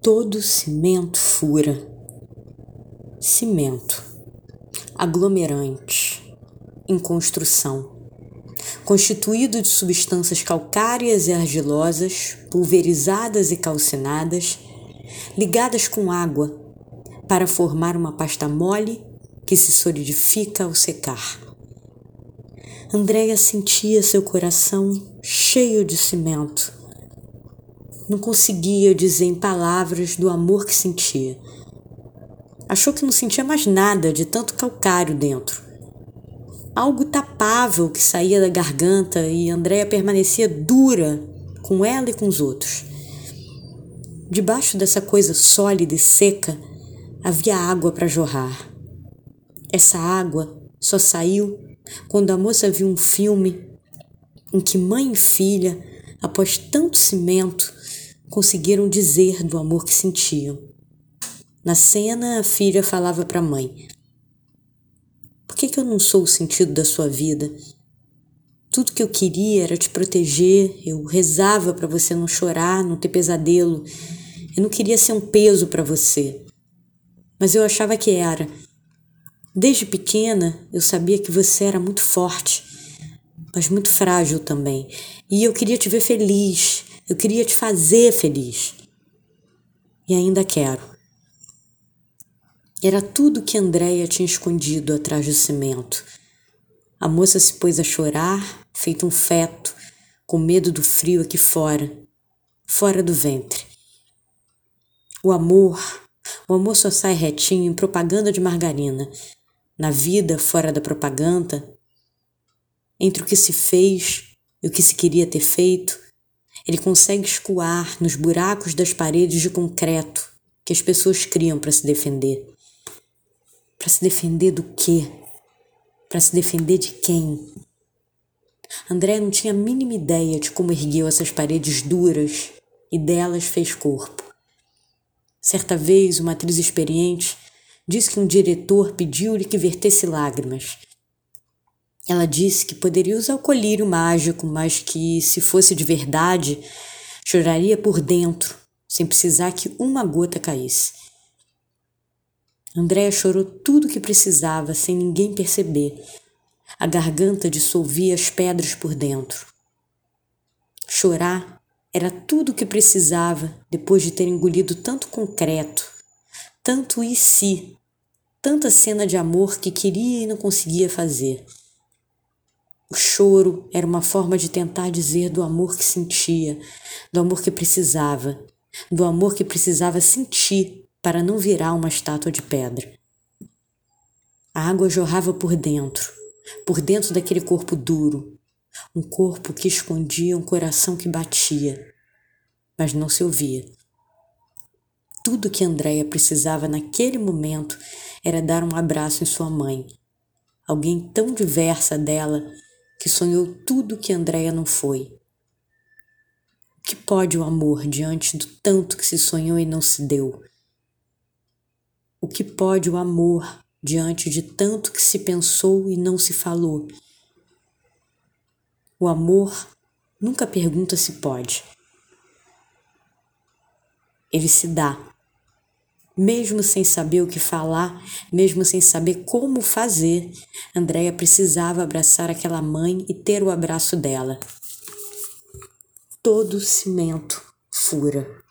Todo cimento fura. Cimento, aglomerante, em construção, constituído de substâncias calcárias e argilosas, pulverizadas e calcinadas, ligadas com água para formar uma pasta mole que se solidifica ao secar. Andréia sentia seu coração cheio de cimento. Não conseguia dizer em palavras do amor que sentia. Achou que não sentia mais nada de tanto calcário dentro. Algo tapava o que saía da garganta e Andréia permanecia dura com ela e com os outros. Debaixo dessa coisa sólida e seca havia água para jorrar. Essa água só saiu quando a moça viu um filme em que mãe e filha, após tanto cimento, conseguiram dizer do amor que sentiam. Na cena, a filha falava para a mãe: Por que, que eu não sou o sentido da sua vida? Tudo que eu queria era te proteger, eu rezava para você não chorar, não ter pesadelo. Eu não queria ser um peso para você. Mas eu achava que era. Desde pequena, eu sabia que você era muito forte, mas muito frágil também. E eu queria te ver feliz, eu queria te fazer feliz. E ainda quero. Era tudo que Andréia tinha escondido atrás do cimento. A moça se pôs a chorar, feito um feto, com medo do frio aqui fora, fora do ventre. O amor, o amor só sai retinho em propaganda de margarina, na vida fora da propaganda, entre o que se fez e o que se queria ter feito, ele consegue escoar nos buracos das paredes de concreto que as pessoas criam para se defender. Para se defender do quê? Para se defender de quem? André não tinha a mínima ideia de como ergueu essas paredes duras e delas fez corpo. Certa vez, uma atriz experiente Diz que um diretor pediu-lhe que vertesse lágrimas. Ela disse que poderia usar o colírio mágico, mas que, se fosse de verdade, choraria por dentro, sem precisar que uma gota caísse. Andréa chorou tudo o que precisava, sem ninguém perceber. A garganta dissolvia as pedras por dentro. Chorar era tudo o que precisava depois de ter engolido tanto concreto, tanto e si tanta cena de amor que queria e não conseguia fazer. Choro era uma forma de tentar dizer do amor que sentia, do amor que precisava, do amor que precisava sentir para não virar uma estátua de pedra. A água jorrava por dentro, por dentro daquele corpo duro, um corpo que escondia um coração que batia, mas não se ouvia. Tudo que Andréia precisava naquele momento era dar um abraço em sua mãe, alguém tão diversa dela que sonhou tudo que Andréia não foi. O que pode o amor diante do tanto que se sonhou e não se deu? O que pode o amor diante de tanto que se pensou e não se falou? O amor nunca pergunta se pode. Ele se dá mesmo sem saber o que falar, mesmo sem saber como fazer, Andréia precisava abraçar aquela mãe e ter o abraço dela. Todo cimento fura.